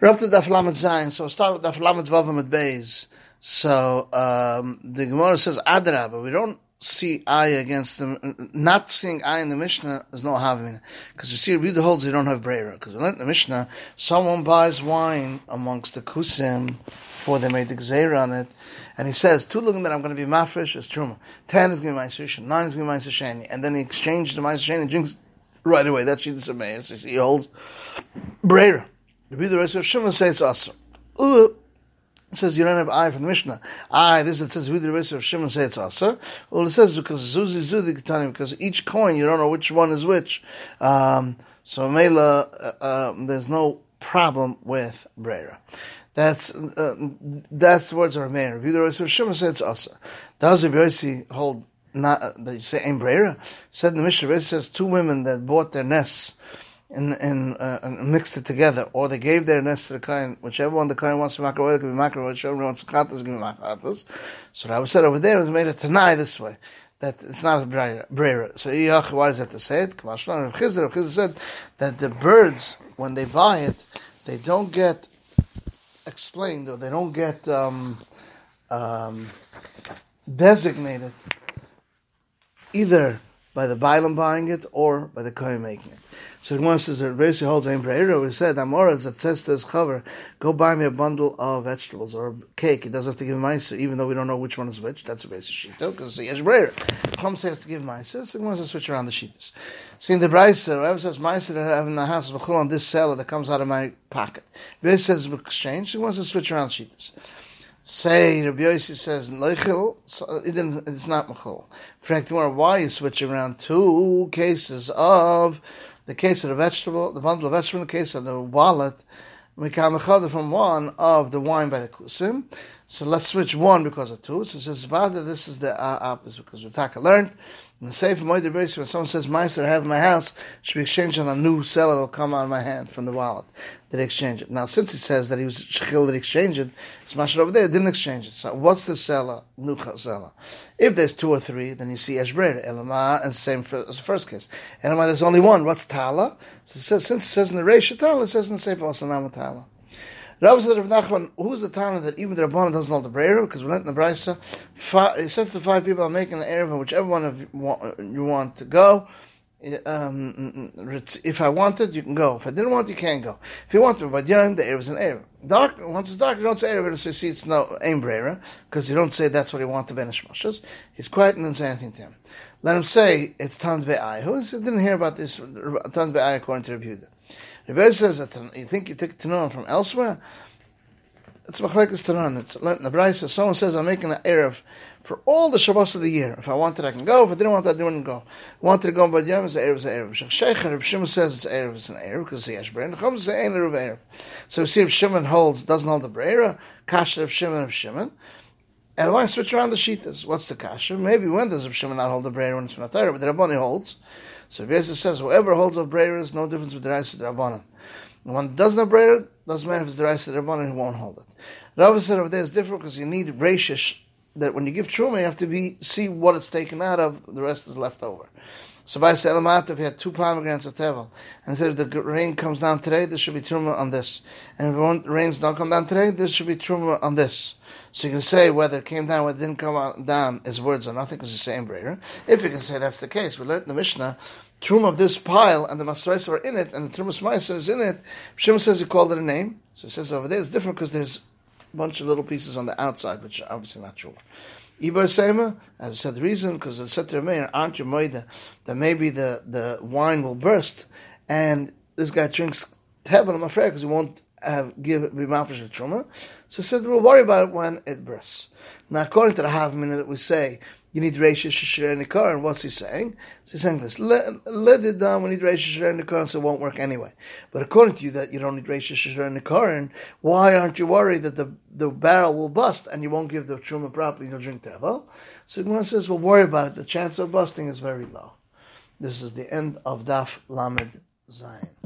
We're up to Daf Lamed Zayin, so we'll start with Daf Lamed Vavam at Beis. So, um, the Gemara says, Adra, but we don't see I against them, not seeing I in the Mishnah is no havamina. Because you see, read the holds, they don't have Brera. Because we learned in the Mishnah, someone buys wine amongst the Kusim before they made the Gzeir on it, and he says, two looking that I'm going to be mafresh is truma. Ten is going to be my Srishan, nine is going to be my Sashani. And then he exchanged the my and drinks right away. That's Meir. So he holds Brera. The rest of Shimon says awesome. Uh, it says you don't have I from the Mishnah. I, this it says with the rest of Shimon say it's also. Well, it says because Zuzi Zuzi Ketani, because each coin you don't know which one is which. Um, so Mela, uh, uh, there's no problem with Brera. That's uh, that's the words of Rameir. Review the rest of Shimon says also. Does the Yosi hold not uh, that you say Ein Brera? Said in the Mishnah, says two women that bought their nests and, and, uh, and, mixed it together, or they gave their nest to the kain, whichever one the kain wants to makar could be makar whichever one wants to chatas, can be makatas. So I was said over there, was made a tanai this way, that it's not a brera. So why does that to say it? Rav Chizr said that the birds, when they buy it, they don't get explained, or they don't get um, um, designated either by the Bailam buying it or by the Kohen making it. So the one says Resi holds Ein Breira, we said, says to his chaver, go buy me a bundle of vegetables or cake. He doesn't have to give Maisa, even though we don't know which one is which. That's a Resi Shita, because he has Breira. Chum says to give Maisa, so he wants to switch around the Shitas. See in the Brisa, whoever says Maisa that I have in the house, on this seller that comes out of my pocket. Resi says exchange, he wants to switch around Shitas say Rabbi Yossi says leichel, so it it's not mechol. Frank, why are you switching around two cases of the case of the vegetable, the bundle of vegetable, the case of the wallet, we come from one of the wine by the kusim. So let's switch one because of two. So it says, Vada, this is the uh, opposite because Ritaka learned. In the Sefer Moed when someone says, Meister, I have my house, should be exchanged on a new seller will come out of my hand from the wallet. Did exchange it. Now, since he says that he was Shechil that exchanged it, it's mashed over there, didn't exchange it. So what's the seller, new seller? If there's two or three, then you see Eshbrer, Elama, and same for as the first case. Elama, there's only one. What's Tala? So it says, since it says in the Reisha Tala, it says in the Sefer also Tala. Rav said Rav Nachman, who's the time that even the Rabbanan doesn't hold the prayer? Because we're not in the Brisa, he said to five people, I'm making an Erev, whichever one of you want, you want to go. Um, if I wanted, you can go. If I didn't want, you can't go. If you want to, but young, the Erev is an Erev. Dark, once it's dark, you don't say Erev, so you see it's no aim because you don't say that's what he wants to vanish Moshes. He's quiet and doesn't say anything to him. Let him say it's Tan Ve'ai. Who didn't hear about this Tan Ve'ai according to the Yehuda? Rebbe says that you think you take Tanurim from elsewhere. It's Machlekes Tanurim. It's in the Brisa. Someone says, I'm making an Erev for all the Shabbos of the year. If I wanted, I can go. If I didn't want, I didn't go. I wanted to go, but Yom is an Erev, an Erev. Sheikh Reb Shimon says it's Erev, it's an Erev, because he has Brera. Chum says ain't Erev, Erev. So we see if Shimon holds, doesn't hold the Brera, Kasha of Shimon of Shimon. And why switch around the Shitas? What's the Kasha? Maybe when does Reb Shimon not hold the Brera when it's not there, but the Rabboni holds. So Rebbe says, whoever holds a Breira is no difference with the rice of the Rabbanan. The one that doesn't have Breira, doesn't matter if it's the rice of the Rabbanan, he won't hold it. Rava said over there is different because you need Reishish, that when you give Truma, you have to be see what it's taken out of, the rest is left over. So by Selamat, if you had two pomegranates of Tevel, and it says if the rain comes down today, this should be Truma on this. And if the rains don't come down today, this should be Truma on this. So you can say whether it came down, whether it didn't come down, his words are nothing it's the same brayer. If you can say that's the case, we learned in the Mishnah, Truma of this pile and the Masrais are in it, and the Trumas Maisa is in it. Shimon says he called it a name. So it says over there it's different because there's a bunch of little pieces on the outside, which are obviously not true. Iba Sema, as I said, the reason, because said to Rameir, aren't you moida, that maybe the, the wine will burst, and this guy drinks heaven, I'm afraid, because he won't have give be mafish a truma. So said we'll worry about it when it bursts. Now, according to the half minute that we say, you need Reisha Shishir in the car, and what's he saying? So he's saying this, let, it down, we need Reisha Shishir in the car, and so it won't work anyway. But according to you, that you don't need Reisha Shishir in the car, and why aren't you worried that the, the barrel will bust and you won't give the truma properly, you'll drink tevel? So Gemara says, well, worry about it, the chance of busting is very low. This is the end of Daf Lamed Zayin.